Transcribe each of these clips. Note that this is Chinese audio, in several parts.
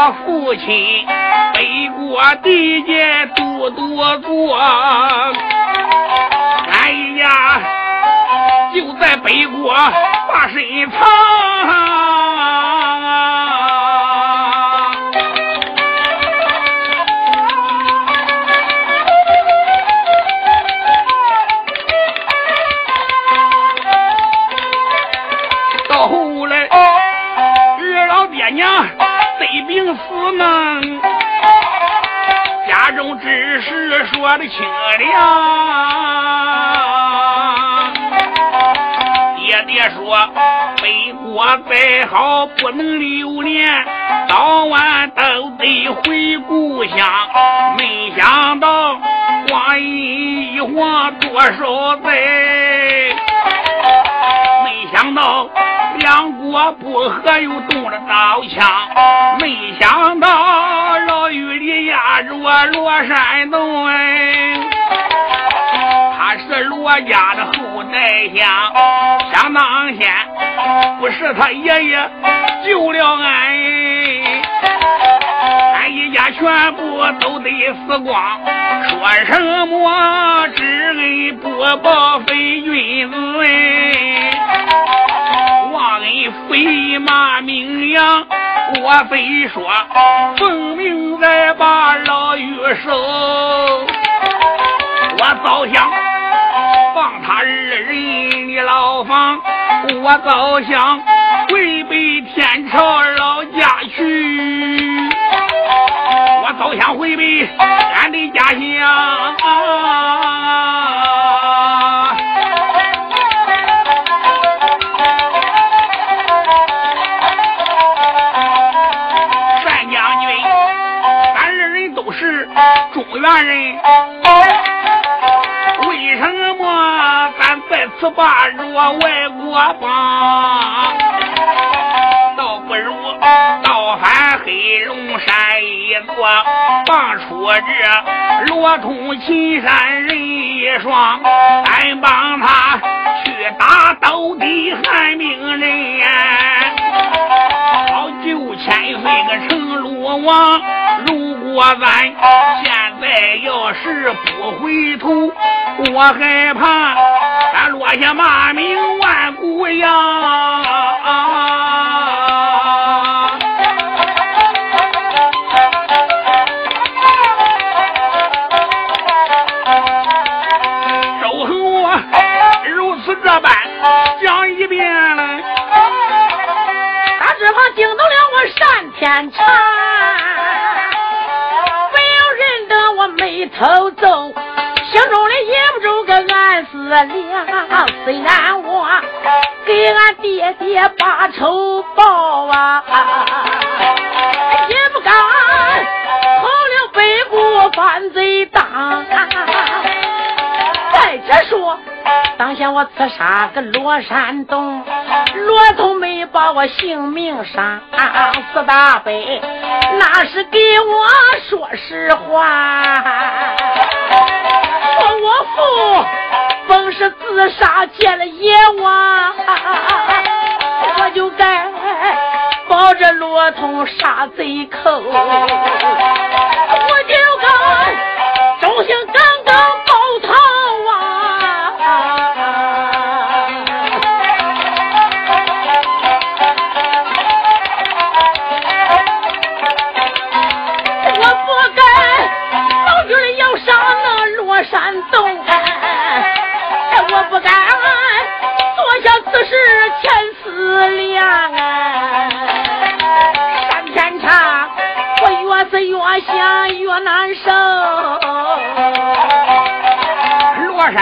我父亲北国地界多多做。呀，就在北国把身藏。事说的清凉。说北国再好不能留恋，早晚都得回故乡。没想到光阴一晃多少载，没想到两国不和又动了刀枪，没想到山东哎。他是罗家的后代相，想当先不是他爷爷救了俺，俺一家全部都得死光。说什么知恩不报非我非说奉命来把老狱收，我早想。放他二人的牢房，我早想回北天朝老家去，我早想回北俺的家乡。把若外国帮，倒不如倒翻黑龙山一座，放出这罗通秦山人一双，咱帮他去打斗的汉兵人，好救千岁个成鲁王。如果咱现在要是不回头，我害怕咱落下骂名万古扬。周恒我如此这般讲一遍了，他只怕惊动了我单天长，得我眉头皱。了，虽然我给俺爹爹把仇报啊，也不敢跑了北国反贼当。再者说，当前我刺杀个罗山洞，罗通把我性命伤四大悲，那是给我说实话。说我父。本是自杀见了阎王，我就该抱着罗通杀贼寇，我就该忠心耿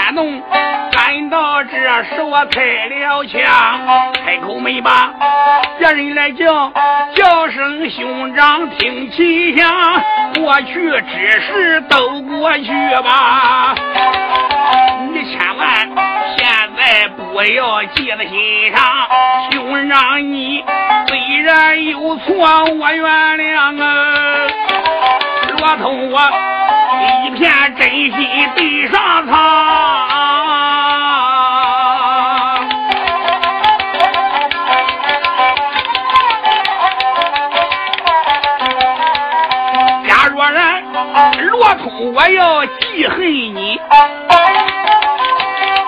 罗山洞，赶到这时我开了枪，开口没把别人来叫，叫声兄长听其响，过去之事都过去吧，你千万现在不要记在心上。兄长，你虽然有错，我原谅啊。罗通，我一片真心对上苍。我要记恨你，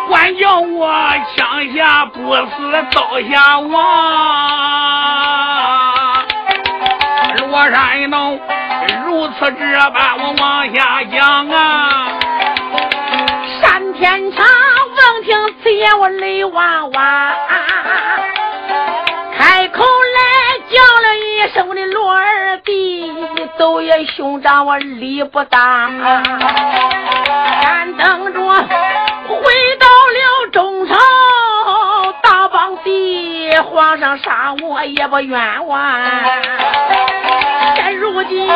管叫我枪下不死刀下亡。罗山洞如此这般，我往下讲啊。单天长闻听此言，我泪汪汪，开口来叫了一声的罗二弟。都爷兄长，我理不当，眼等着回到了中朝，大邦地皇上杀我也不冤枉。现如今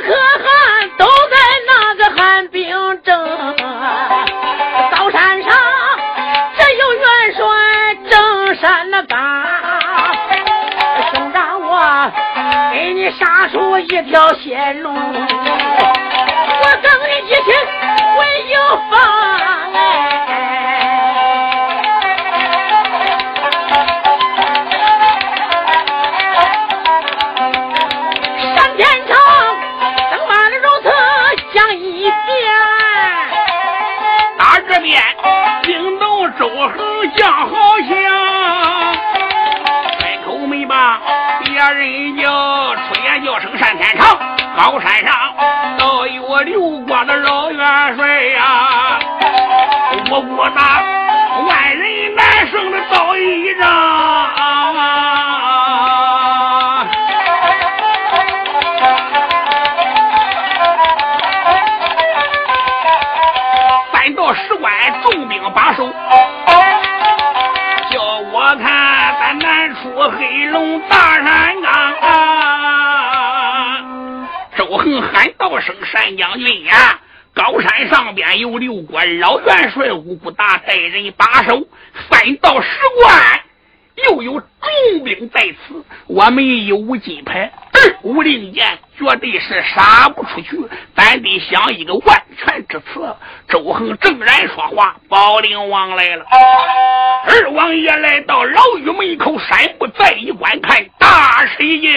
可汗都在那个寒冰正，高山上这有元帅正山那岗。给你杀出一条血路，我等你一起回营房单动周恒将好像，开口没把别人叫出言。叫声单天长，高山上倒有刘国的老元帅呀！我武大万人难胜的刀一仗，三到十关重兵把守，看咱南出黑龙大山岗啊。周恒喊道声：“单将军呀，高山上边有六国老元帅吴不达带人把守，三道十关又有重兵在此，我们一无金牌，二无令箭，绝对是杀不出去。咱得想一个万全之策。”周恒正然说话，保灵王来了。二王爷来到牢狱门口，山不再一观看，大吃一惊。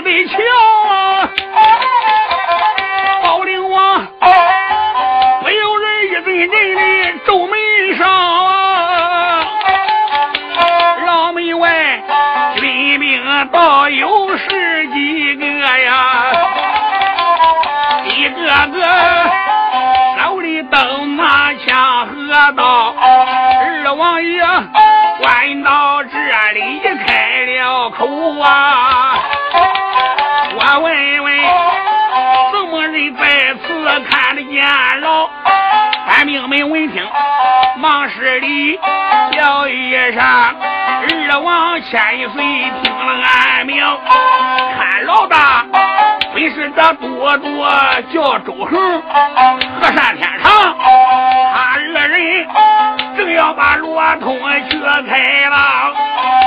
得瞧啊，宝灵王不有人一阵阵的皱眉梢啊，牢门外军兵倒有十几个呀，一个个手里都拿枪和刀。二王爷关到这里开了口啊。闻听，忙施礼，叫一声：“二王千岁，听了俺命。”看老大，本是这多多叫周恒和善天长，他二人正要把罗通去开了。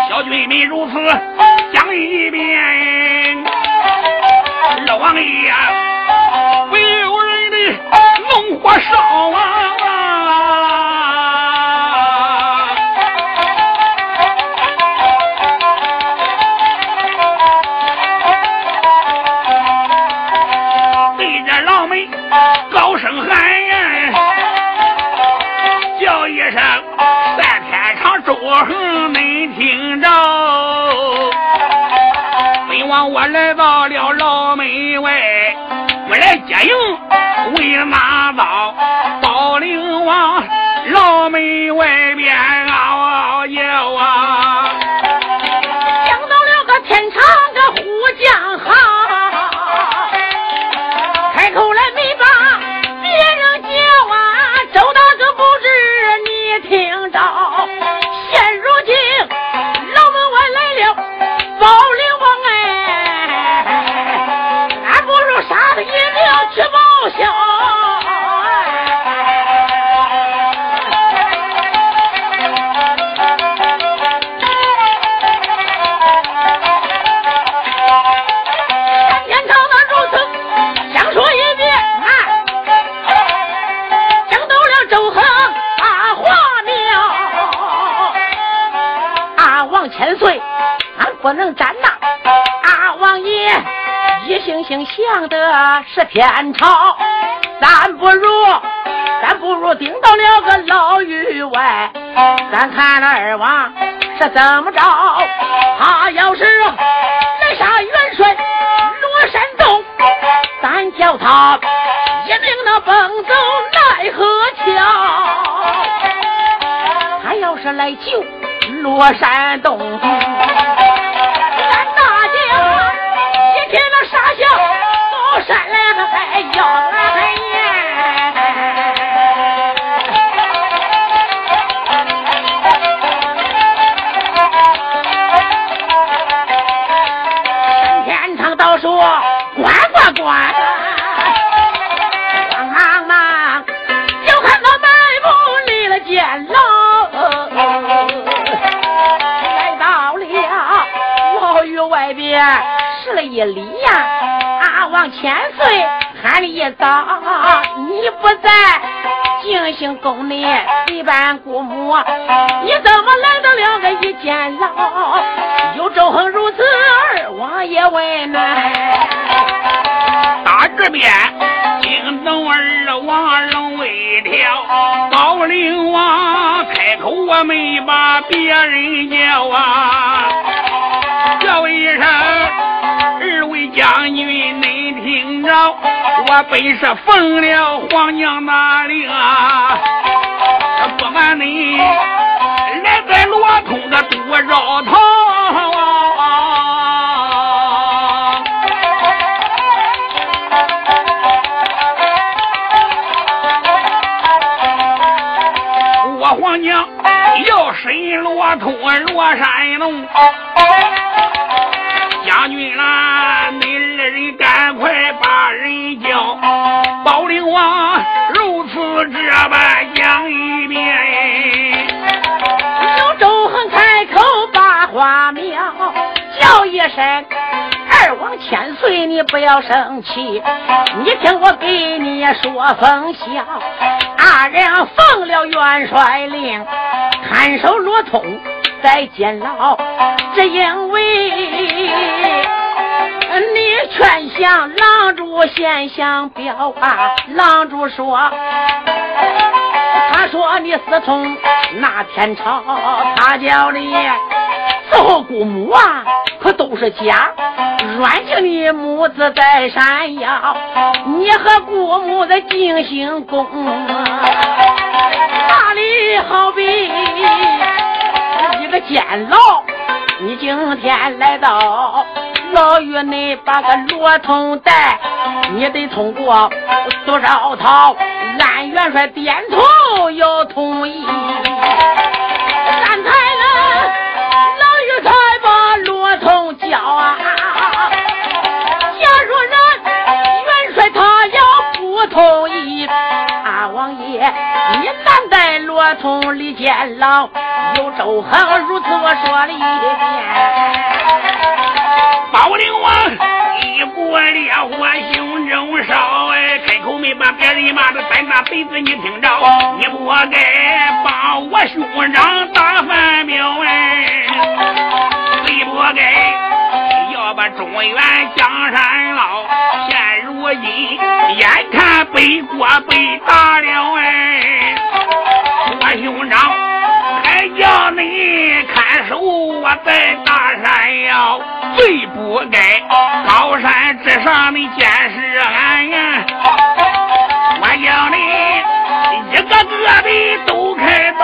小军民如此讲一遍。二王爷，弄火烧啊！对着老门高声喊呀，叫一声三天长周恒，没听着。本王我来到了牢门外，来接应为哪道？宝灵王牢门外边嗷叫啊！想到了个天长个虎将好，想的是天朝，咱不如咱不如顶到了个牢狱外，咱看那二王是怎么着？他要是来杀元帅罗山洞，咱叫他一命那奔走奈何桥？他要是来救罗山洞。关关关，慌忙忙，就看到迈步离了监牢，来到了牢狱外边，十了一里呀。”往千岁喊了一早，你不在静心宫内陪伴姑母，你怎么来到了个一监牢？有周恒如此，二王爷问难。边惊动二王龙尾条，高陵王开口我没把别人叫啊，叫一声二位将军。听着，我本是奉了皇娘的令啊！不瞒你，来在罗通的多绕堂。要审罗通罗山龙。将军啦，你二人赶快把人叫，保灵王如此这般讲一遍。小周恒开口把话苗，叫一声二王千岁，你不要生气，你听我给你说封笑。二人奉了元帅令，看守罗通。在监牢，只因为你劝降狼主先相表啊！狼主说，他说你私通那天朝，他叫你伺候姑母啊，可是假。软情你母子在山腰，你和姑母在静心宫，哪里好比一？个监牢，你今天来到牢狱内，把个罗通带，你得通过多少套？按元帅点头要同意，见老。有周恒如此我说了一遍，保灵王一过烈火胸中烧，哎，开口没把别人骂的三大贼子你听着，你不该把我兄长打反表哎，你不该要把中原江山捞，现如今眼看北国被打了哎，兄长。还叫你看守我在大山呀，最不该高山之上的监视俺呀！我叫你一个个的都开刀。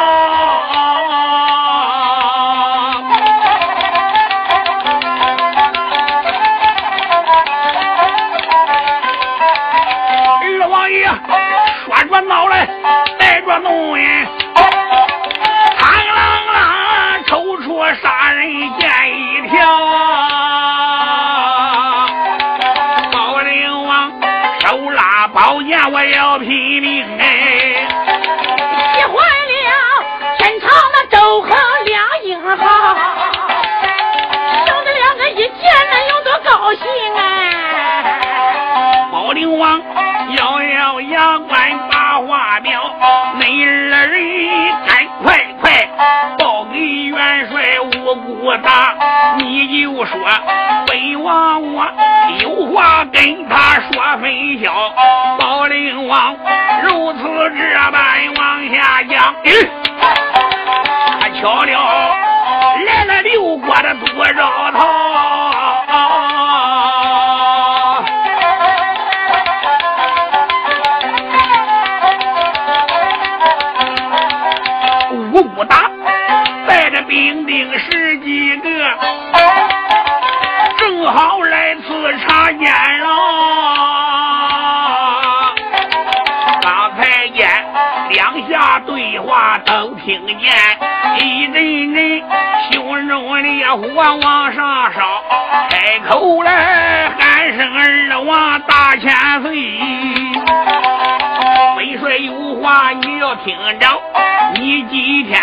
杀人剑一条，宝灵王手拉宝剑，我要拼命哎！急坏了天朝那周恒两英豪，兄弟两个一见那有多高兴哎！宝灵王不打。你就说本王我有话跟他说分晓。宝灵王如此这般往下讲，他巧了来了六国的多少套。武大带着兵丁十几，好来刺茶烟了。打开眼两下对话都听见，一阵阵胸中烈火往上烧，开口来喊声二王大千岁。本帅有话你要听着。你今天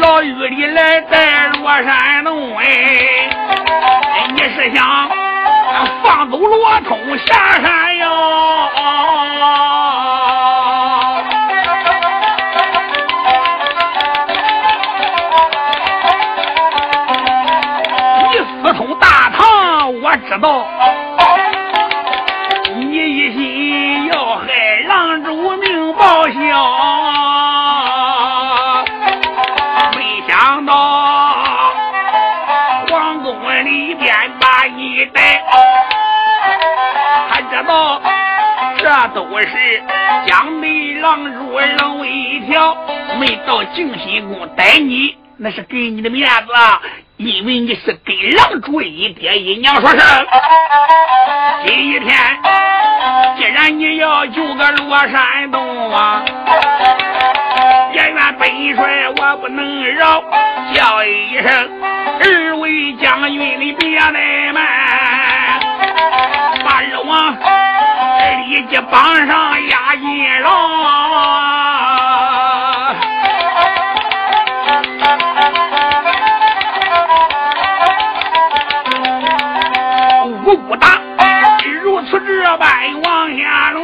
老狱里来在罗山洞哎，你是想放走罗通下山哟？你私通大唐，我知道。里边把你带他知道这都是江内郎主认为一条，没到静心宫逮你，那是给你的面子，因为你是给郎主一爹一娘说声。今天既然你要救个罗山洞啊，也愿本帅我不能饶，叫一声二位将军你别来慢。把二王立即绑上押进牢。武大如此这般往下论，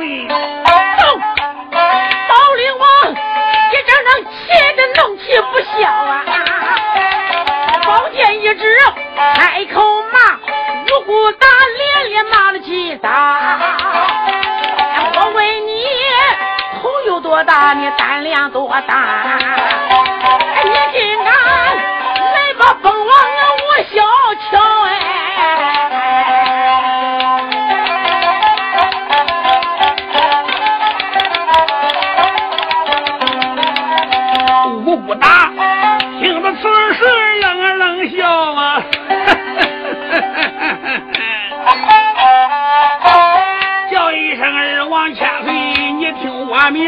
气不消啊！宝剑一指，开口骂。武大连连骂了几打，我问你头有多大，你胆量多大？听我命。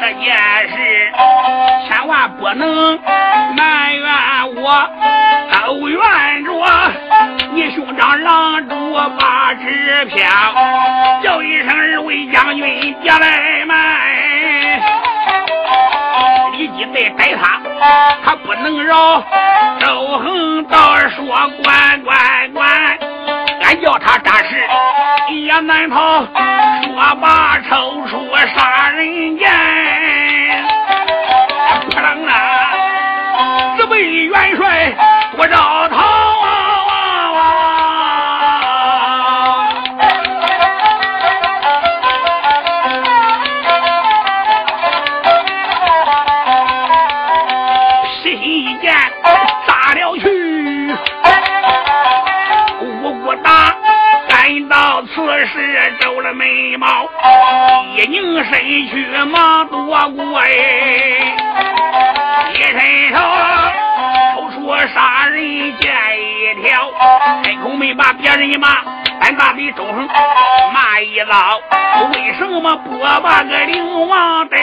这件事千万不能埋怨我，都怨着你兄长郎主把纸票。叫一声二位将军别来慢。立即得逮他，他不能饶。周恒道说：“管管管，俺叫他也难逃。”说罢抽出杀人剑，扑棱啊，直被元帅不让身躯忙躲过哎，一伸手抽出杀人剑一条，开口没把别人骂，单把的周恒骂一遭，为什么不把个灵王带？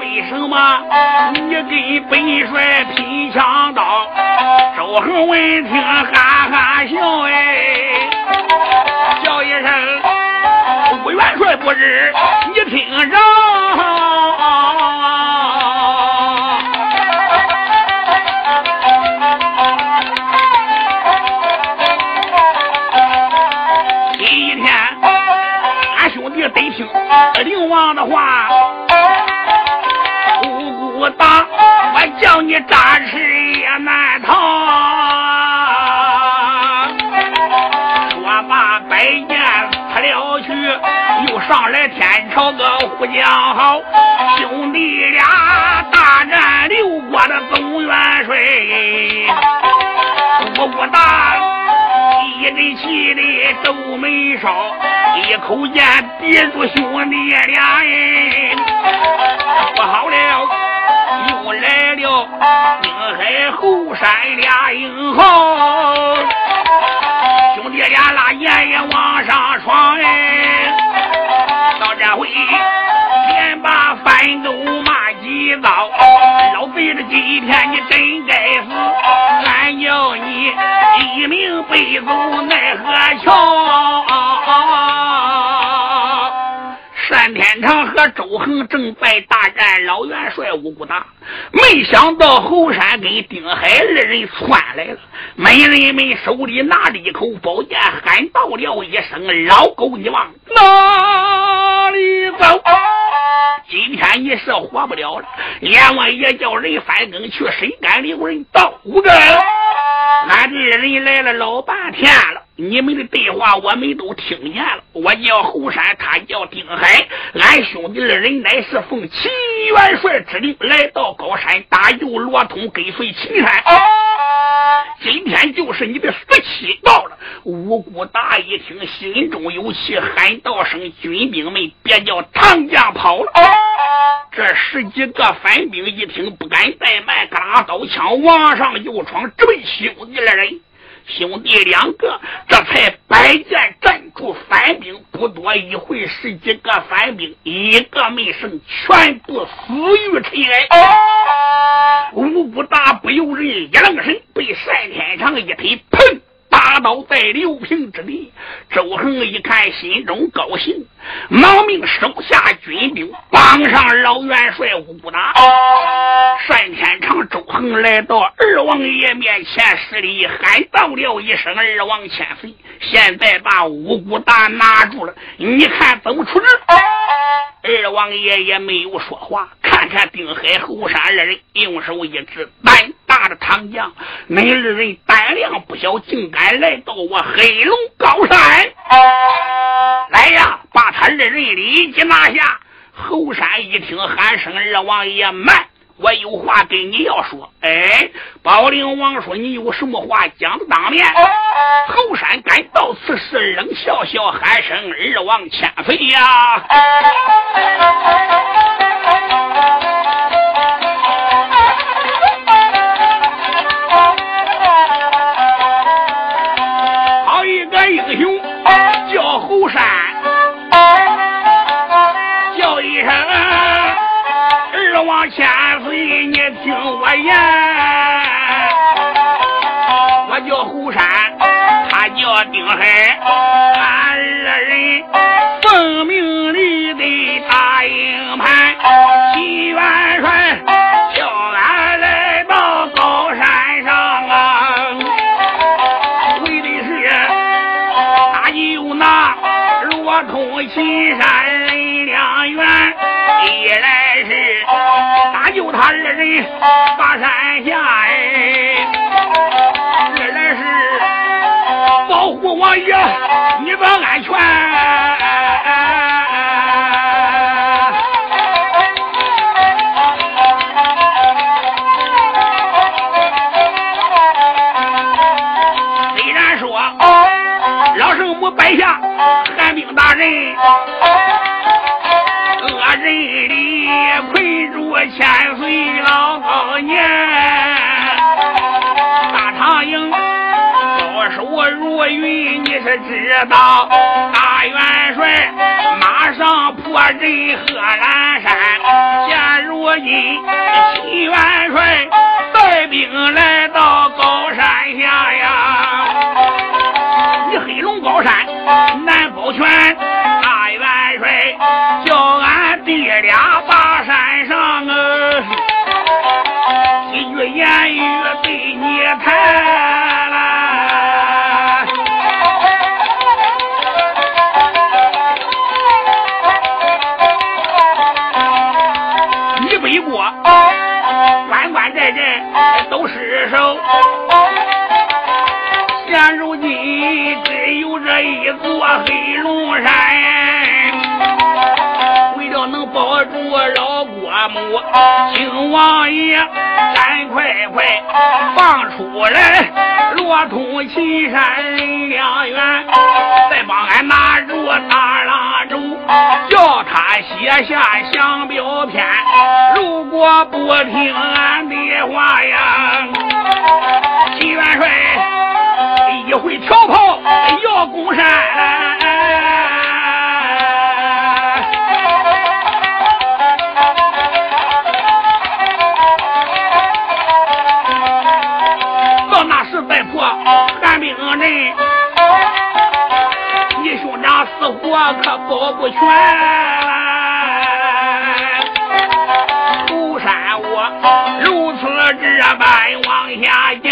为什么你跟本帅拼枪刀？周恒闻听哈哈笑哎。叫一声，元帅不知，你听着。今天俺兄弟得听灵王的话，姑姑打你扎吃也难逃。朝个呼将好，兄弟俩大战六国的总元帅，武武大一阵气的都没少，一口剑抵住兄弟俩人，不好了。又来了滨海后山俩英豪，兄弟俩拉爷爷往上闯哎！把反狗骂几遭，老辈子今天你真该死，俺要你一命背走奈何桥。天长和周恒正在大战老元帅五谷达，没想到侯山跟丁海二人窜来了。美人们手里拿着一口宝剑，喊到了一声：“老狗，你往哪里走？”今天你是活不了了。阎王爷叫人翻更去，谁敢留人到这？俺这人来了老半天了。你们的对话我们都听见了。我叫侯山，他叫丁海，俺兄弟二人乃是奉秦元帅之令来到高山打救罗通，跟随秦山。今天就是你的死期到了。五谷大一听，心中有气，喊道声：“军兵们，别叫唐将跑了！”这十几个反兵一听，不敢怠慢，嘎啦刀枪往上就闯，直奔兄弟二人。兄弟两个这才摆剑站住反兵，不多一会，十几个反兵一个没剩，全部死于尘埃。吴不达不由人一愣神，被单天长一推，砰！打倒在刘平之地，周恒一看，心中高兴，忙命手下军兵帮上老元帅吴不达。单天来到二王爷面前施礼，喊道了一声：“二王千岁，现在把吴不达拿住了，你看怎么处置？”二王爷也没有说话，看看丁海、侯山二人，用手一指：“胆大的唐将，恁二人胆量不小，竟敢！”来到我黑龙高山，来呀，把他二人立即拿下。侯山一听，喊声：“二王爷慢，我有话跟你要说。”哎，宝灵王说：“你有什么话讲当面？”侯山感到此事，冷笑笑，喊声：“二王千岁呀！”好一个英雄，叫侯山，叫一声二王千你听我言，我叫胡山，他叫丁海，俺二人奉命他二人把山下哎，二来是保护王爷你的安全。虽然说老圣母摆下寒冰大。人知道。大元帅马上破阵贺兰山，现如今齐元帅带兵来到高山下呀，你黑龙高山难保全。大元帅叫俺。弟俩把山上啊，几句言语对你谈这一座黑龙山，为了能保住老国母，请王爷赶快快放出来罗通秦山两员，再帮俺拿住大郎中，叫他写下降表篇。如果不听俺的话呀，齐元帅。一回调炮要攻山，到那时再破寒冰阵，你兄长死活可保不全。孤山我如此这般往下讲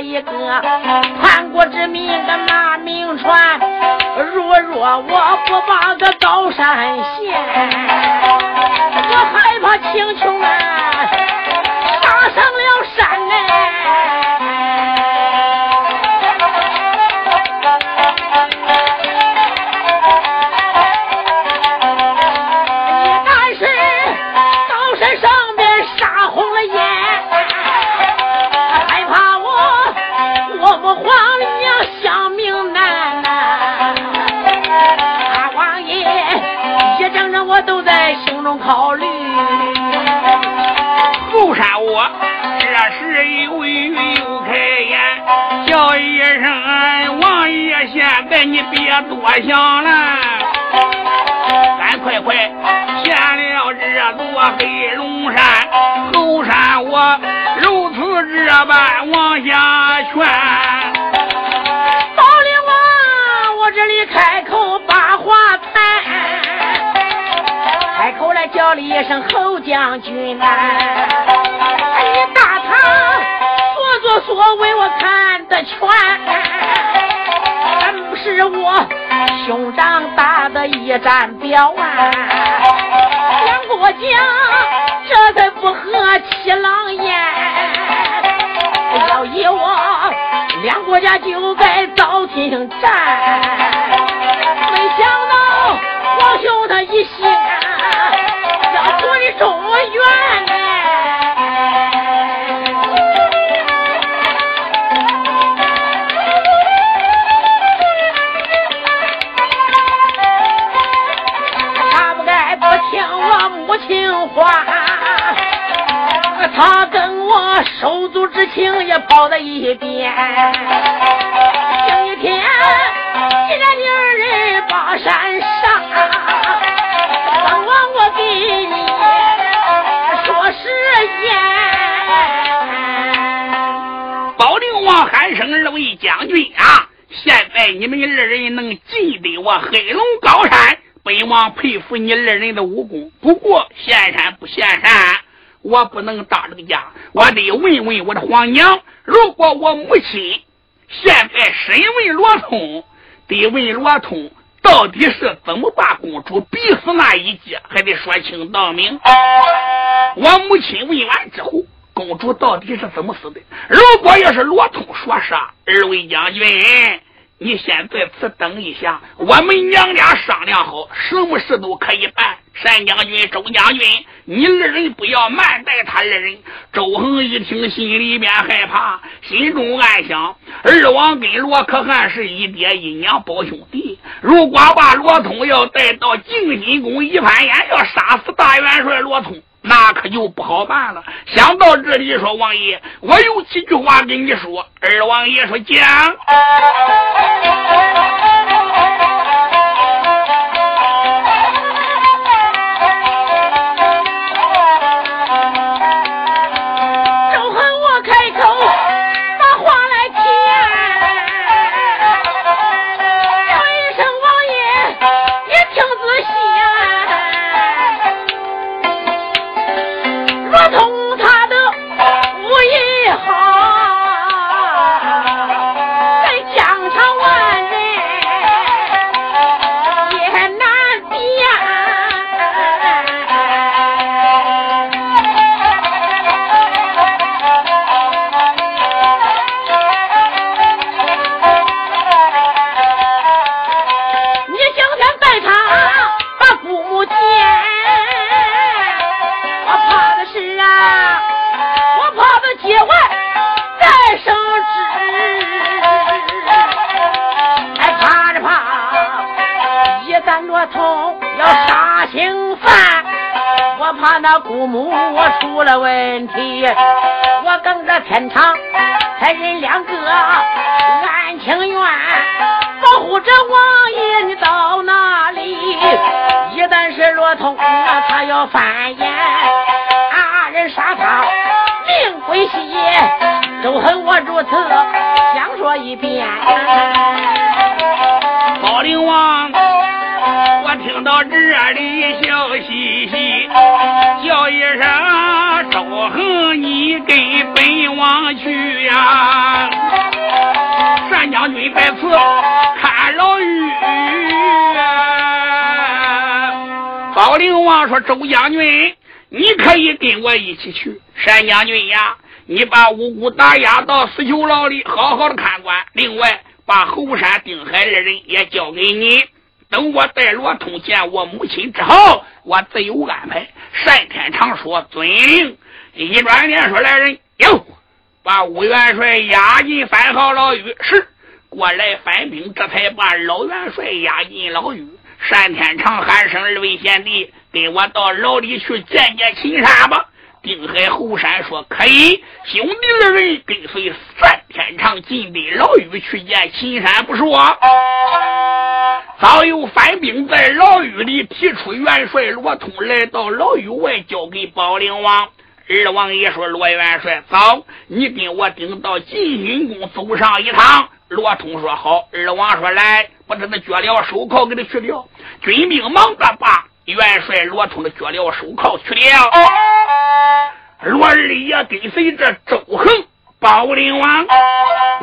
一个叛国之民的骂名传。如若我不把个高山险，我害怕青琼多想了，咱快快填了这座黑龙山，后山我如此这般往下劝，宝灵王，我这里开口把话谈。开口来叫了一声侯将军呐，你大唐所作所为我看得全，是我兄长打的一战表啊！两国家这才不和七郎言，要依我两国家就该早停战，没想到皇兄他一心。中原抛在一边。今天既然你二人把山上。喊声二位将军啊！现在你们二人能进得我黑龙高山，本王佩服你二人的武功。不过现山不现山，我不能当这个家，我得问问我的皇娘。如果我母亲现在审问罗通，得问罗通到底是怎么把公主逼死那一劫，还得说清道明。我母亲问完之后。公主到底是怎么死的？如果要是罗通说啥，二位将军，你先在此等一下，我们娘俩商量好，什么事都可以办。单将军、周将军，你二人不要慢待他二人。周恒一听，心里边害怕，心中暗想：二王跟罗可汗是一爹一娘胞兄弟，如果把罗通要带到静心宫一番言，要杀死大元帅罗通。那可就不好办了。想到这里，说王爷，我有几句话跟你说。二王爷说讲。：“周将军，你可以跟我一起去。单将军呀，你把五姑打押到死囚牢里，好好的看管。另外。”把侯山、丁海二人也交给你。等我带罗通见我母亲之后，我自有安排。单天长说：“遵令。”一转脸说：“来人，哟，把吴元帅押进三号牢狱。”是，过来翻兵，这才把老元帅押进牢狱。单天长喊声：“二位贤弟，跟我到牢里去见见秦山吧。”定海侯山说：“可以，兄弟二人跟随单天长进的牢狱去见秦山不说。早有反兵在牢狱里提出元帅罗通来到牢狱外，交给保灵王。二王爷说：‘罗元帅，走，你跟我顶到进军宫走上一趟。’罗通说：‘好。’二王说：‘来，把他的脚镣手铐给他去掉。’军兵忙的把。”元帅罗通的脚镣手铐去了，罗二爷跟随着周恒、宝灵王，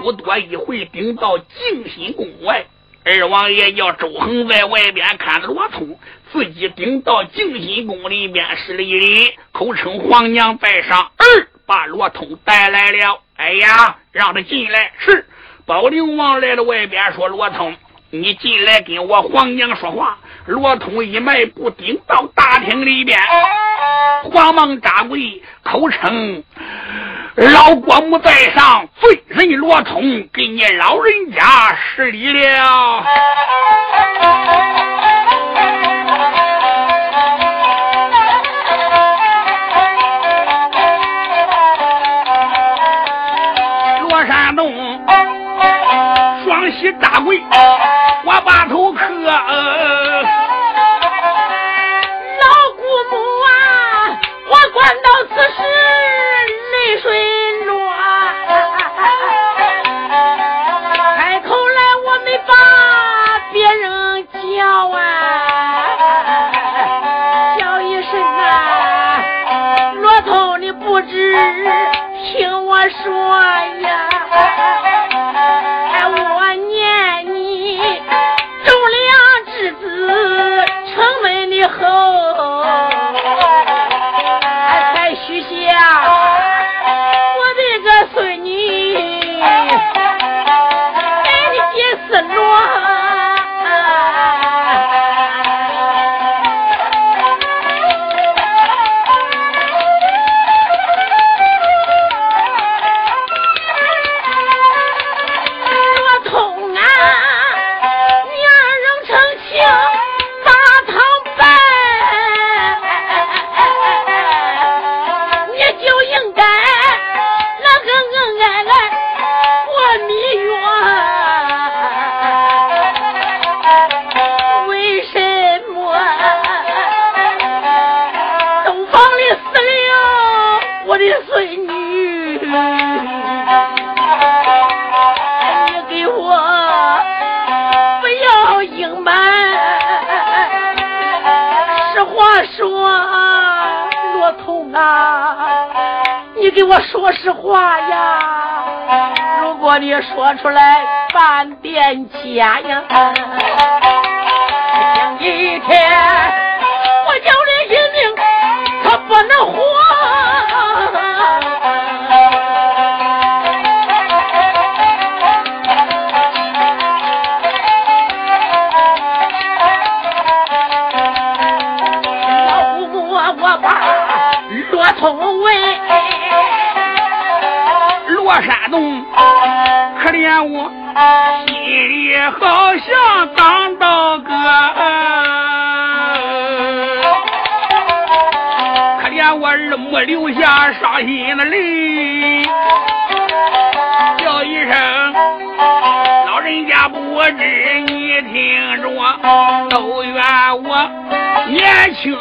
不多一会，顶到静心宫外。二王爷叫周恒在外边看罗通，自己顶到静心宫里面施了一礼，口称皇娘在上，儿把罗通带来了。哎呀，让他进来。是保灵王来了外边说：“罗通，你进来跟我皇娘说话。”罗通一迈步顶到大厅里边，慌忙扎跪，口称：“老国母在上，罪人罗通给你老人家施礼了。”我流下伤心的泪，叫一声老人家不知你听着，都怨我年轻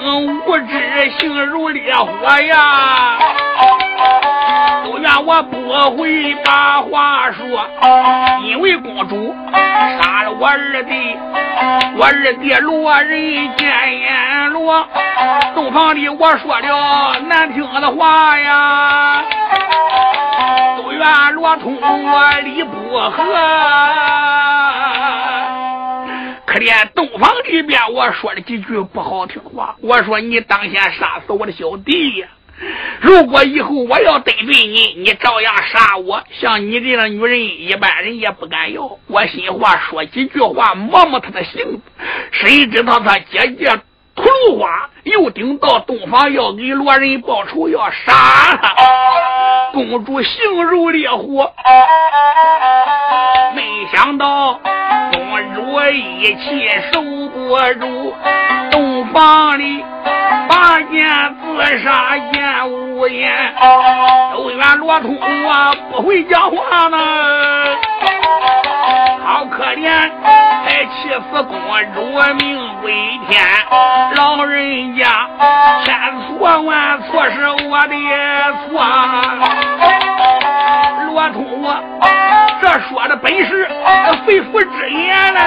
无知，性如烈火呀。怨我不会把话说，因为公主杀了我二弟，我二弟罗人见阎罗，洞房里我说了难听的话呀，都怨罗通我理不合，可怜洞房里边我说了几句不好听话，我说你当先杀死我的小弟呀。如果以后我要得罪你，你照样杀我。像你这样的女人，一般人也不敢要。我心话说几句话，摸摸她的性子。谁知道她姐姐吐露话，又顶到洞房要给罗人报仇，要杀他。公主性如烈火，没想到公主一气受不住，洞房里。拔剑自杀言无言，都怨罗通我不会讲话呢。好可怜，还气死公主命归天。老人家千错万错是我的错。罗通我这说的本是肺腑之言嘞。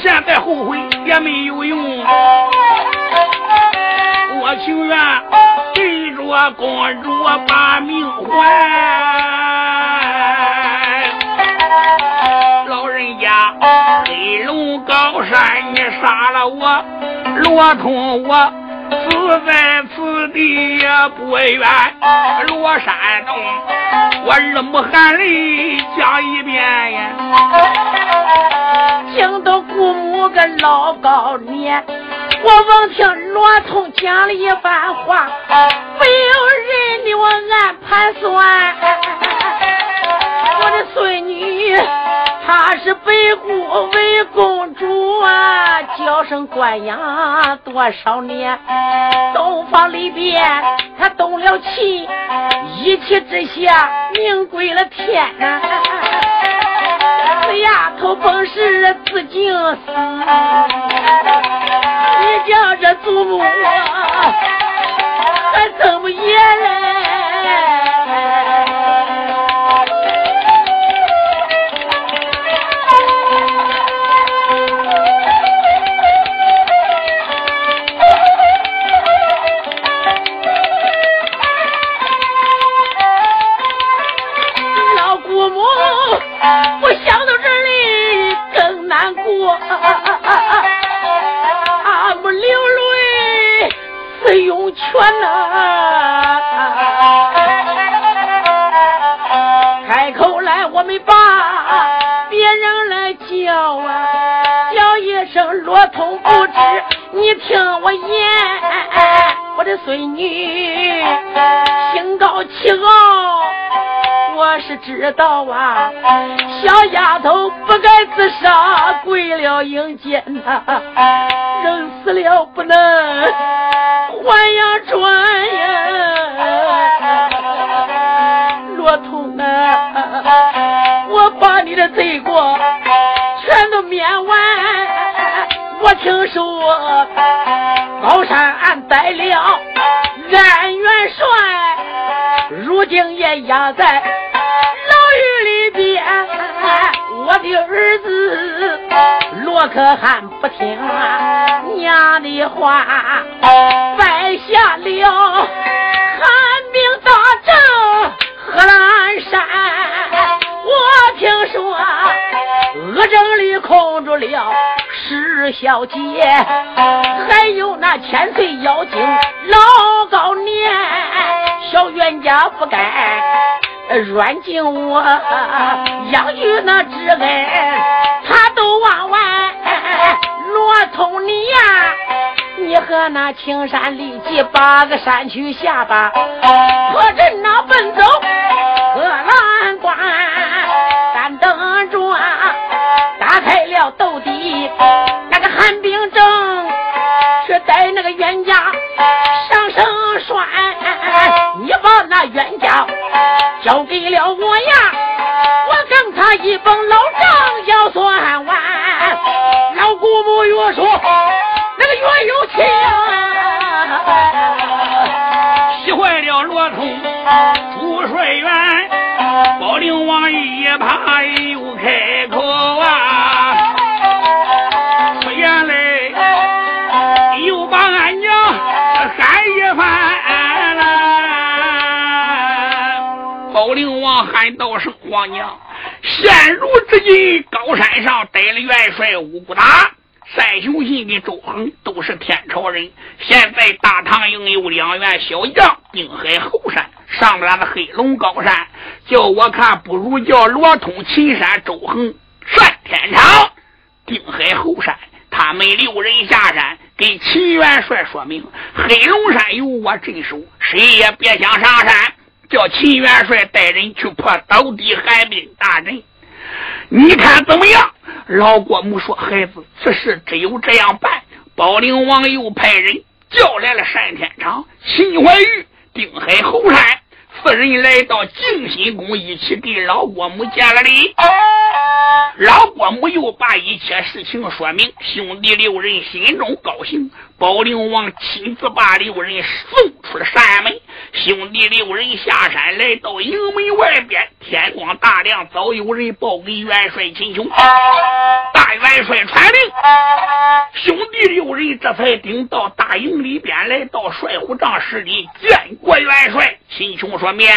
现在后悔也没有用，我情愿对着公主把命还。老人家，黑龙高山你杀了我，罗通我不在此地也不远。罗山洞，我二母含泪讲一遍呀。听到姑母个老高年，我闻听罗通讲了一番话，不由人的我暗盘算，我的孙女她是白姑为公主啊，娇生惯养多少年，洞房里边她动了气，一气之下命归了天呐。这丫头本是自尽死，你叫这祖母还怎么演嘞？全呐！开口来，我没把别人来叫啊，叫一声罗通不知，你听我言，我的孙女心高气傲，我是知道啊，小丫头不该自杀，跪了阴间呐，人死了不能。还呀转呀，罗通啊，我把你的罪过全都免完。我听说高山俺带了安元帅，如今也压在我的儿子罗可汗不听娘的话，败下了汉兵大阵贺兰山。我听说恶阵里控住了石小姐，还有那千岁妖精老高年，小冤家不该。软禁我，养育那知恩，他都忘完。罗通你呀，你和那青山立即把个山区下吧，破阵那奔走贺兰关，三等着打开了斗底，那个寒冰正却带那个冤家上升拴，你把那冤家交给了我呀，我跟他一本老账要算完，老姑母越说。那个越有情，气坏了罗通朱帅元，宝灵王一怕又开口啊，保灵王喊道声皇娘，现如今高山上逮了元帅五谷达。单雄信跟周恒都是天朝人，现在大唐营有两员小将，定海后山上边的黑龙高山，叫我看不如叫罗通、秦山、周恒上天长。定海后山，他们六人下山，给秦元帅说明黑龙山由我镇守，谁也别想上山。叫秦元帅带人去破倒地寒冰大阵。你看怎么样？老郭母说：“孩子，此事只有这样办。”宝灵王又派人叫来了单天长、秦怀玉、定海侯山四人，来到静心宫，一起给老郭母见了礼。哦老郭母又把一切事情说明，兄弟六人心中高兴。宝灵王亲自把六人送出了山门，兄弟六人下山来到营门外边。天光大亮，早有人报给元帅秦琼。大元帅传令，兄弟六人这才顶到大营里边，来到帅府帐室里见过元帅。秦琼说：“免。”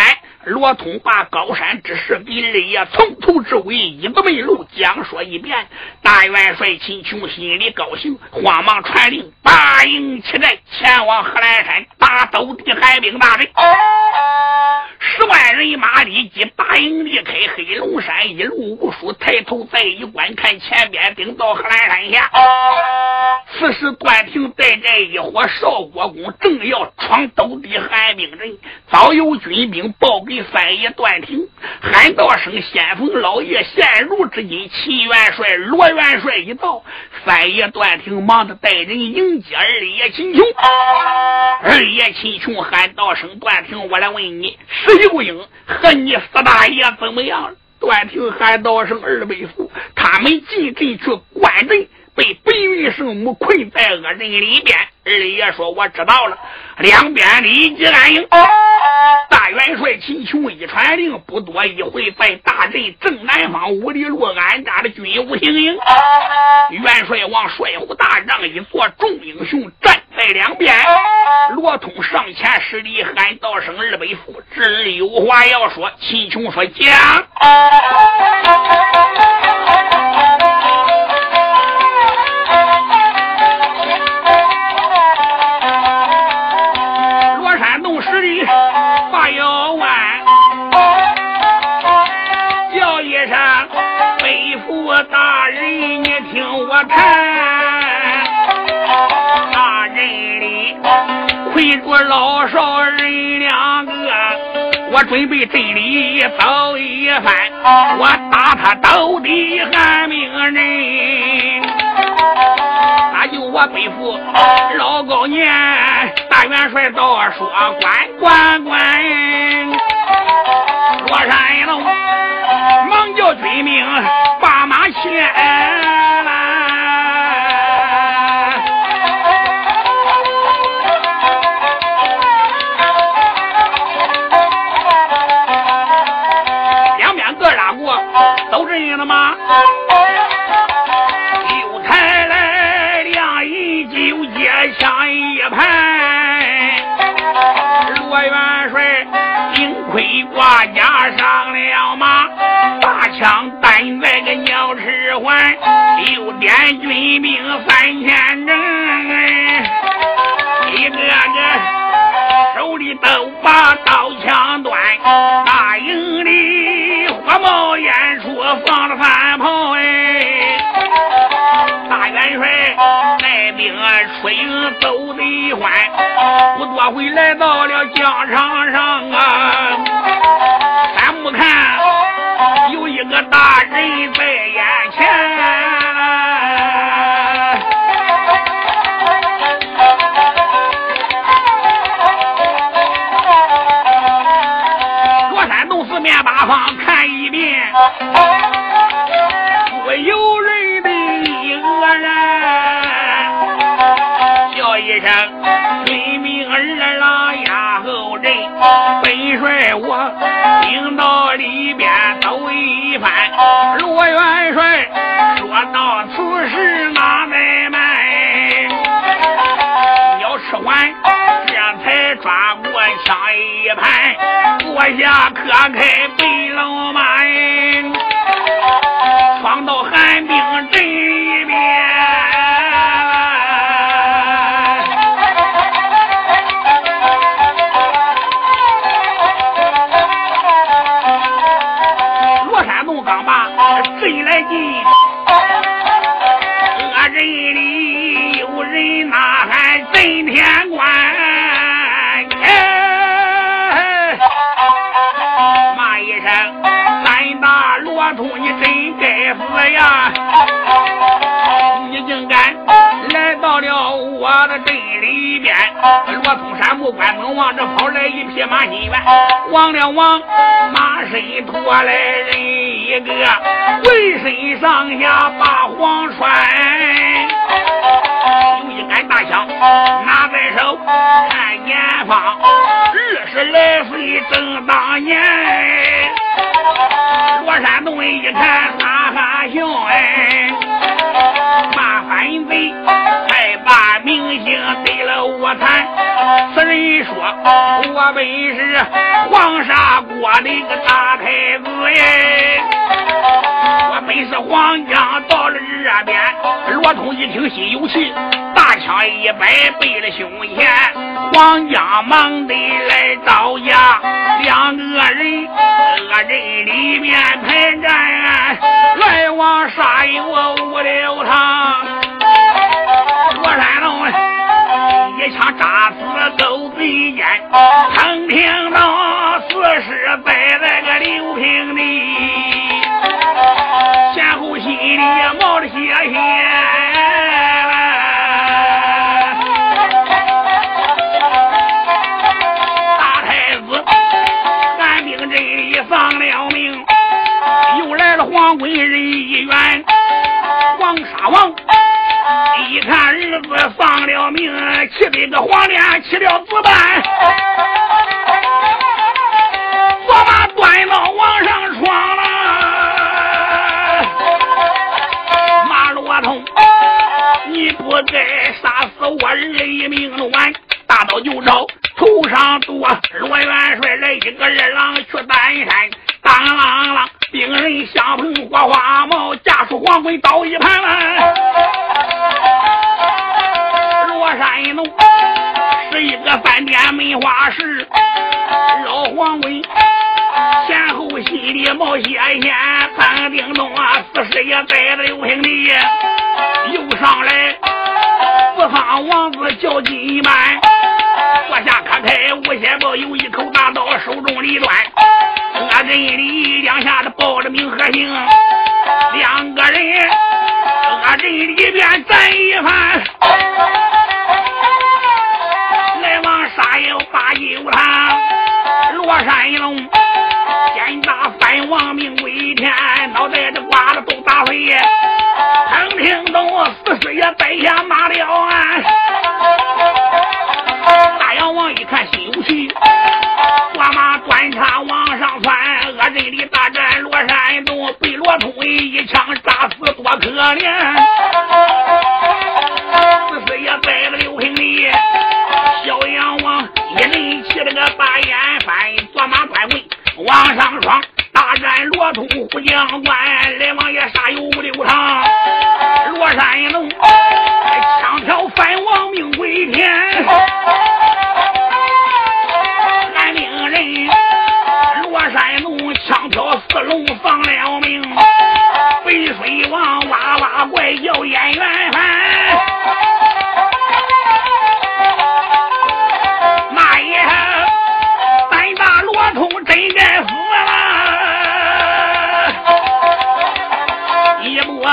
罗通把高山之事给二爷从头至尾一个没漏讲说一遍。大元帅秦琼心里高兴，慌忙传令，八营起来前往贺兰山打斗地寒冰大队。十万人马立即八营离开黑龙山，一路无书，抬头再一观看，前边顶到贺兰山下。此时段廷带着一伙少国公，正要闯斗地寒冰阵，早有军兵报给。三爷段廷喊道声：“先锋老爷，现如之今，齐元帅、罗元帅一到。”三爷段廷忙着带人迎接二爷秦琼。二爷秦琼喊道声：“段廷，我来问你，石秀英和你四大爷怎么样？”段廷喊道声：“二位父，他们进阵去观阵。”被白云圣母困在恶人里边，二爷说：“我知道了。”两边立即安营。大元帅秦琼一传令，不多一会，在大阵正南方五里路安扎的军务行营。元帅往帅虎大帐一坐，众英雄站在两边。罗通上前施礼，喊道声：“二伯父，侄儿有话要说。”秦琼说：“讲。”准备阵里走一番，我打他到底寒命人。那就我背负老高年，大元帅到说关关关，罗山龙忙叫军兵大家上了马，大枪担在个鸟翅环，六点军兵三千整，一个个手里都把刀枪端，大营里火冒烟出放了三炮哎，帅带兵出营。走得欢，不多会来到了疆场上啊。三目看有一个大人在眼前。左三弄四面八方看一遍本帅我领到里边走一番，罗元帅说到此事那奈迈，要吃完这才抓过枪一盘，坐下可开白龙马，闯到寒冰阵。了我的镇里边！罗通山木关门往这跑来一匹马新元，望了望马身驮来人一个，浑身上下把黄穿，有一杆大枪拿在手，看前方二十来岁正当年。罗山洞一看，哈哈笑哎，骂反贼，还把明星对了我谈。此人说，我本是黄沙国的个大太子哎，我本是黄江到了这边。罗通一听心有气，大枪一摆背了胸前，黄江忙得来招架，两个人恶人里面排战，来往杀有五六趟。扎死狗贼间，曾听到四十摆在个刘平地，前后心里冒着血线。黄贵人一员，黄沙王一看儿子丧了命，气得个黄脸起了紫斑，我马端刀往上闯了，马罗通，你不该杀死我儿一命短，大刀就朝头上剁，罗元帅来一个二郎去单山，当啷啷。兵人相碰火花冒，架出黄棍刀一盘。山洞是一个饭店门花石，老黄棍前后心里冒血线，三叮咚啊，四师爷带着刘平弟，又上来四方王子叫金满，坐下磕开五仙宝，有一口大刀，手中里端。我这里两下子报着名和姓，两个人我这里边战一番，往杀有八九趟。罗山龙先打三王命归天，脑袋子瓜子都打飞。曾听懂四师爷在下马了啊！大妖王一看心有气。我马端叉往上窜，恶人里大战罗山洞，被罗通一枪扎死多可怜。四师爷带了刘平里，一人骑了个大烟翻，坐马端棍往上闯，大战罗通虎将关，来往也杀有五六场。罗山龙枪挑反王命归天。俺命人罗山龙枪挑四龙丧了命，北水王哇哇怪叫演员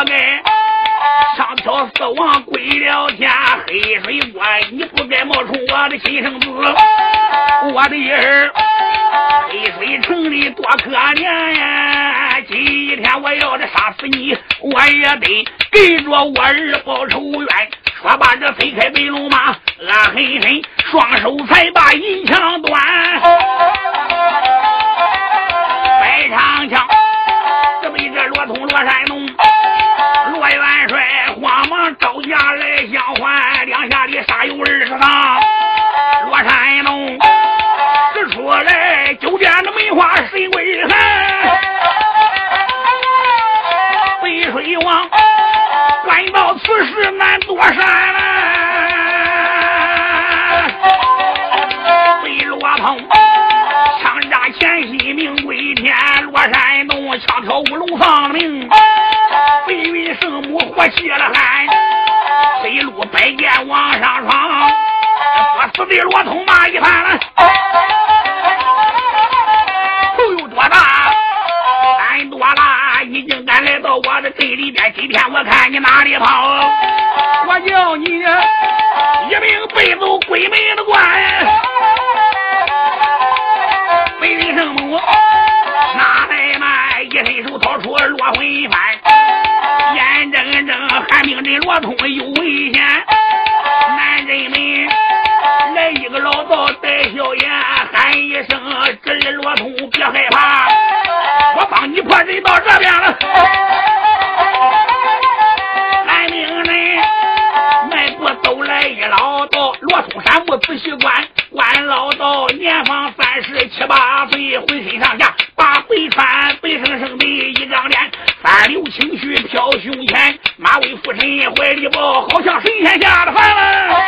该上挑四王跪了天，黑水关你不该冒充我的亲生子，我的儿黑水城里多可怜呀！今天我要这杀死你，我也得给着我儿报仇冤。说罢，这飞开白龙马，恶狠狠，双手才把银枪端，白长枪，这被这罗通罗山东帅慌忙招架来相还，两下里杀有二十趟，罗山龙使出来九点的梅花谁为寒，背水王。官到此时难躲闪圣母活起了汗，飞路百剑往上闯，不死的罗通骂一番，头有多大？胆多大？已经敢来到我的队里边，今天我看你哪里跑！我叫你一命背走鬼门的关，睁寒冰阵罗通有危险，男人们来一个老道带笑颜，喊一声：“侄罗通别害怕。”我帮你破阵到这边了，喊命人迈步走来一老道，罗通山木仔细观，观老道年方三十七八岁，浑身上下把白穿，一生生的一张脸，三绺青须飘胸前，马尾拂身怀里抱，好像神仙下的凡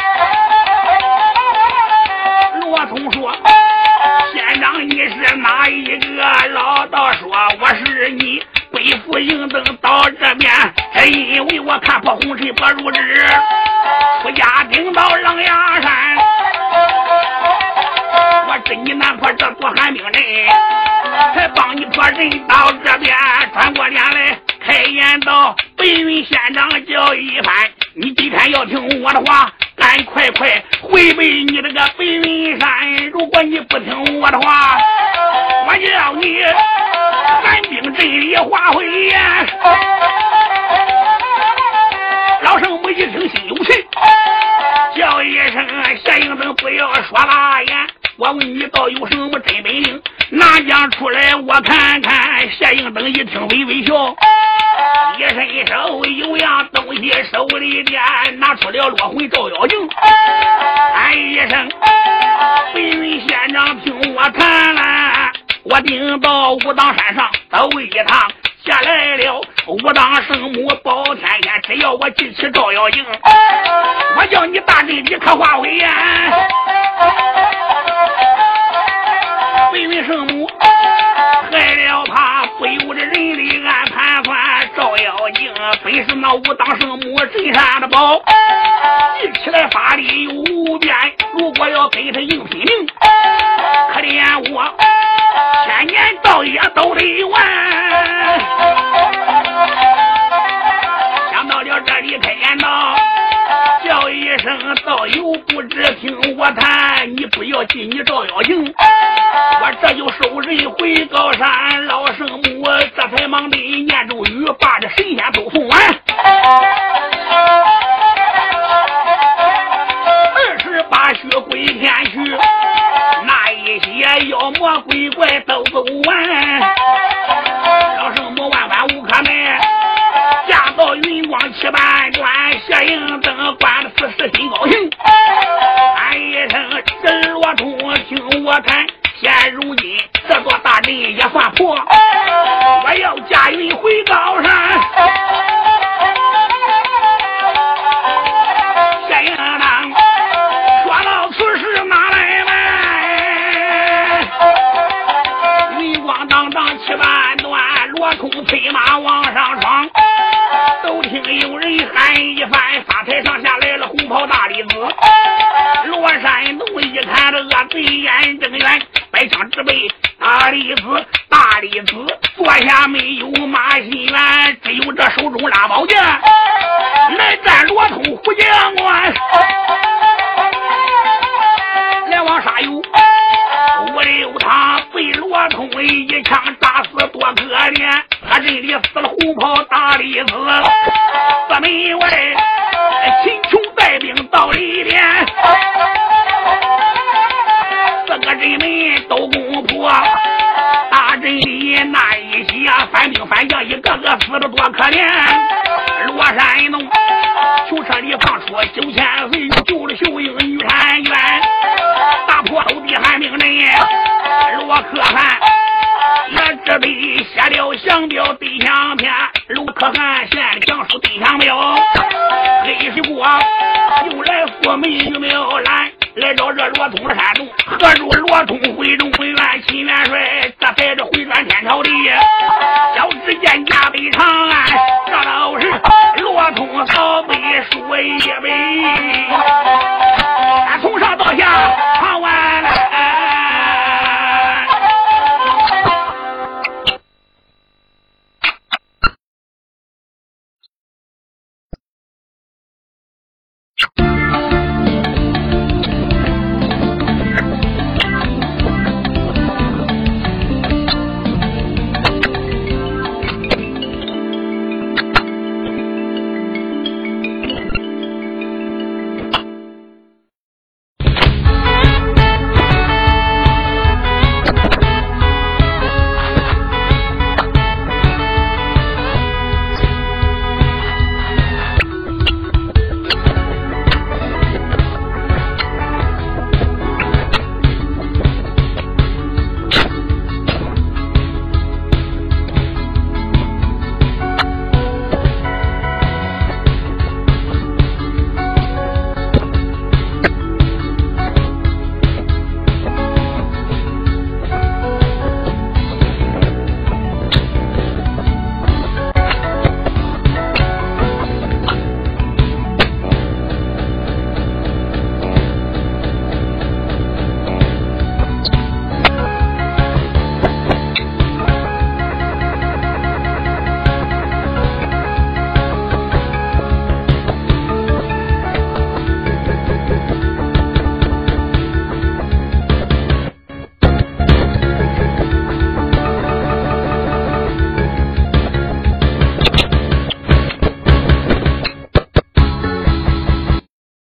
把这神仙都送完。元帅，咋在这回转天朝地？